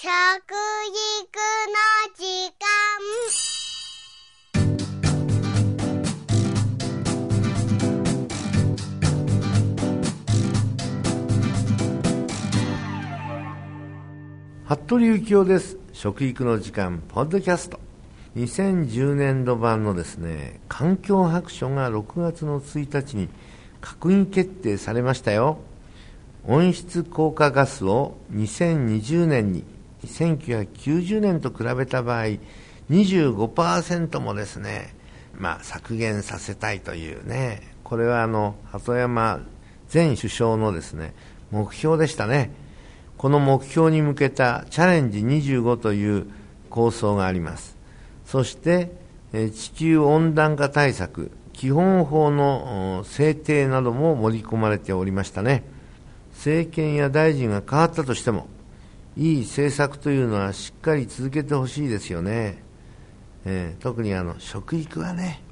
食育の時間。服部幸男です。食育の時間ポッドキャスト。2010年度版のですね環境白書が6月の1日に閣議決定されましたよ。温室効果ガスを2020年に1990年と比べた場合25%もですね、まあ、削減させたいというね。これはあの鳩山前首相のですね目標でしたね。この目標に向けたチャレンジ25という構想があります。そして地球温暖化対策基本法の制定なども盛り込まれておりましたね。政権や大臣が変わったとしてもいい政策というのはしっかり続けてほしいですよね、えー、特にあの食育はね、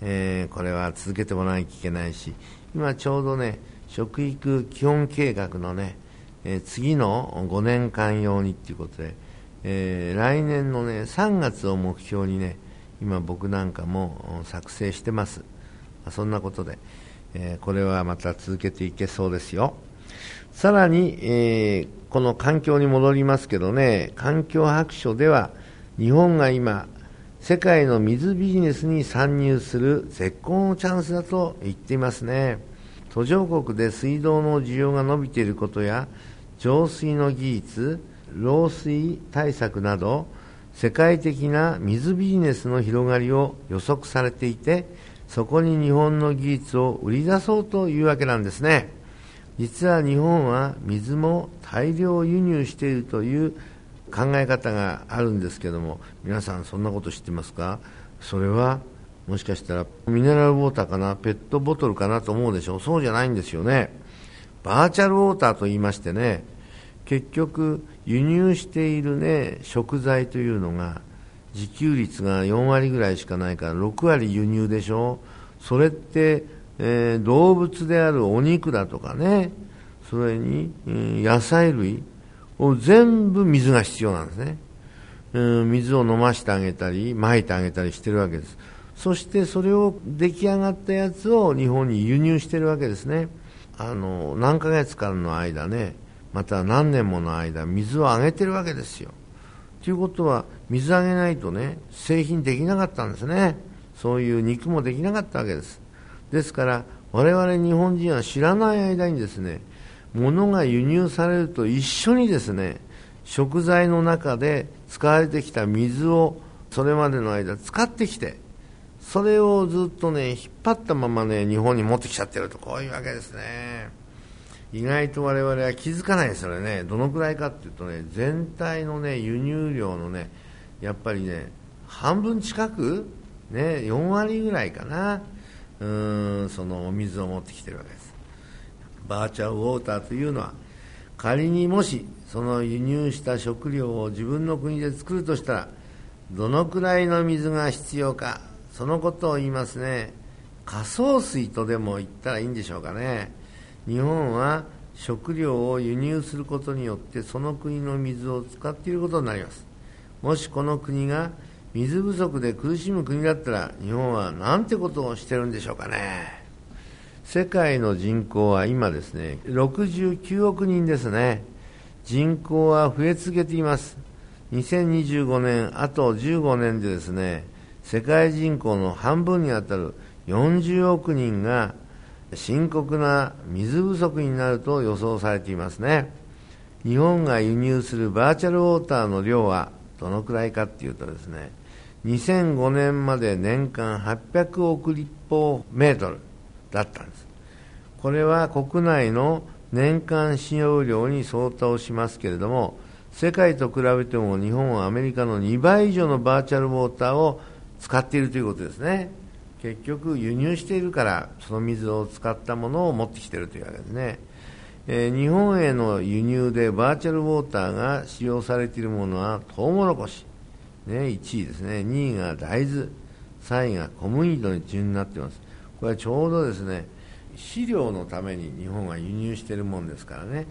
えー、これは続けてもらわなきゃいけないし今ちょうどね食育基本計画のね、えー、次の5年間用にということで、え来年のね3月を目標にね今僕なんかも作成してます。そんなことで、えこれはまた続けていけそうですよ。さらに、えーこの環境に戻りますけどね、環境白書では、日本が今、世界の水ビジネスに参入する絶好のチャンスだと言っていますね。途上国で水道の需要が伸びていることや、浄水の技術、漏水対策など、世界的な水ビジネスの広がりを予測されていて、そこに日本の技術を売り出そうというわけなんですね。実は日本は水も大量輸入しているという考え方があるんですけども皆さんそんなこと知ってますか？それはもしかしたらミネラルウォーターかな？ペットボトルかなと思うでしょう。そうじゃないんですよね。バーチャルウォーターと言いましてね結局輸入しているね食材というのが自給率が4割ぐらいしかないから6割輸入でしょ。それってえー、動物であるお肉だとかね、それに、うん、野菜類を全部水が必要なんですね。うん、水を飲ましてあげたり、撒いてあげたりしてるわけです。そしてそれを出来上がったやつを日本に輸入してるわけですね。あの、何ヶ月間の間ね、また何年もの間、水をあげてるわけですよ。ということは、水あげないとね、製品できなかったんですね。そういう肉もできなかったわけです。ですから我々日本人は知らない間にですね物が輸入されると一緒にですね食材の中で使われてきた水をそれまでの間使ってきてそれをずっとね引っ張ったままね日本に持ってきちゃってるとこういうわけですね。意外と我々は気づかないですよね。どのくらいかっていうとね全体のね輸入量のねやっぱりね半分近くね4割ぐらいかな。うんそのお水を持ってきてるわけです。バーチャルウォーターというのは仮にもしその輸入した食料を自分の国で作るとしたらどのくらいの水が必要かそのことを言いますね。仮想水とでも言ったらいいんでしょうかね。日本は食料を輸入することによってその国の水を使っていることになります。もしこの国が水不足で苦しむ国だったら日本はなんてことをしてるんでしょうかね。世界の人口は今ですね69億人ですね。人口は増え続けています。2025年あと15年でですね世界人口の半分にあたる40億人が深刻な水不足になると予想されていますね。日本が輸入するバーチャルウォーターの量はどのくらいかっていうとですね2005年まで年間800億立方メートルだったんです。これは国内の年間使用量に相当しますけれども世界と比べても日本はアメリカの2倍以上のバーチャルウォーターを使っているということですね。結局輸入しているからその水を使ったものを持ってきているというわけですね、えー、日本への輸入でバーチャルウォーターが使用されているものはトウモロコシ。ね、1位ですね、2位が大豆、3位が小麦の順になっています。これはちょうどですね、飼料のために日本は輸入しているもんですからね、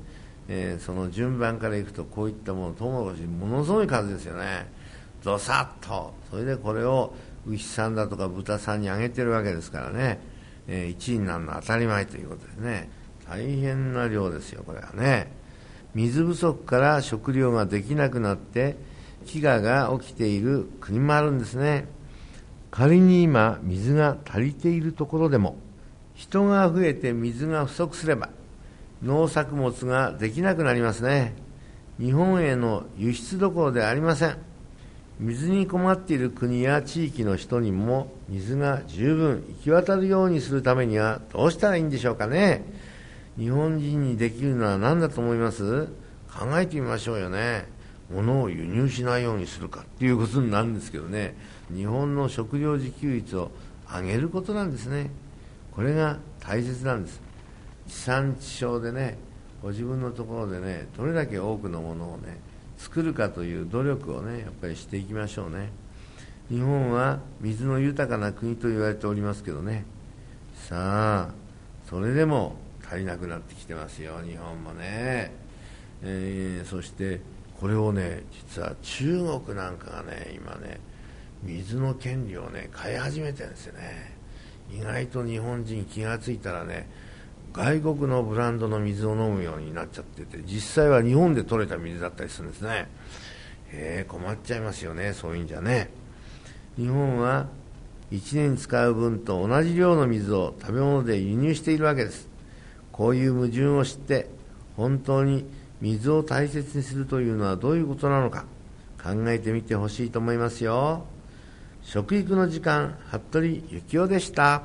えー、その順番からいくとこういったものトウモロコシものすごい数ですよね。どさっと。それでこれを牛さんだとか豚さんにあげてるわけですからね、えー、1位になるのは当たり前ということですね。大変な量ですよこれはね。水不足から食料ができなくなって飢餓が起きている国もあるんですね。仮に今水が足りているところでも人が増えて水が不足すれば農作物ができなくなりますね。日本への輸出どころではありません。水に困っている国や地域の人にも水が十分行き渡るようにするためにはどうしたらいいんでしょうかね。日本人にできるのは何だと思います？考えてみましょうよね。物を輸入しないようにするかっていうことになるんですけどね。日本の食料自給率を上げることなんですね。これが大切なんです。地産地消でねご自分のところでねどれだけ多くのものをね作るかという努力をねやっぱりしていきましょうね。日本は水の豊かな国と言われておりますけどね。さあそれでも足りなくなってきてますよ日本もね、えー、そしてこれをね実は中国なんかがね今ね水の権利をね買い始めてるんですよね。意外と日本人気が付いたらね外国のブランドの水を飲むようになっちゃってて実際は日本で取れた水だったりするんですね。え、困っちゃいますよねそういうんじゃね。日本は1年使う分と同じ量の水を食べ物で輸入しているわけです。こういう矛盾を知って本当に水を大切にするというのはどういうことなのか考えてみてほしいと思いますよ。食育の時間服部幸男でした。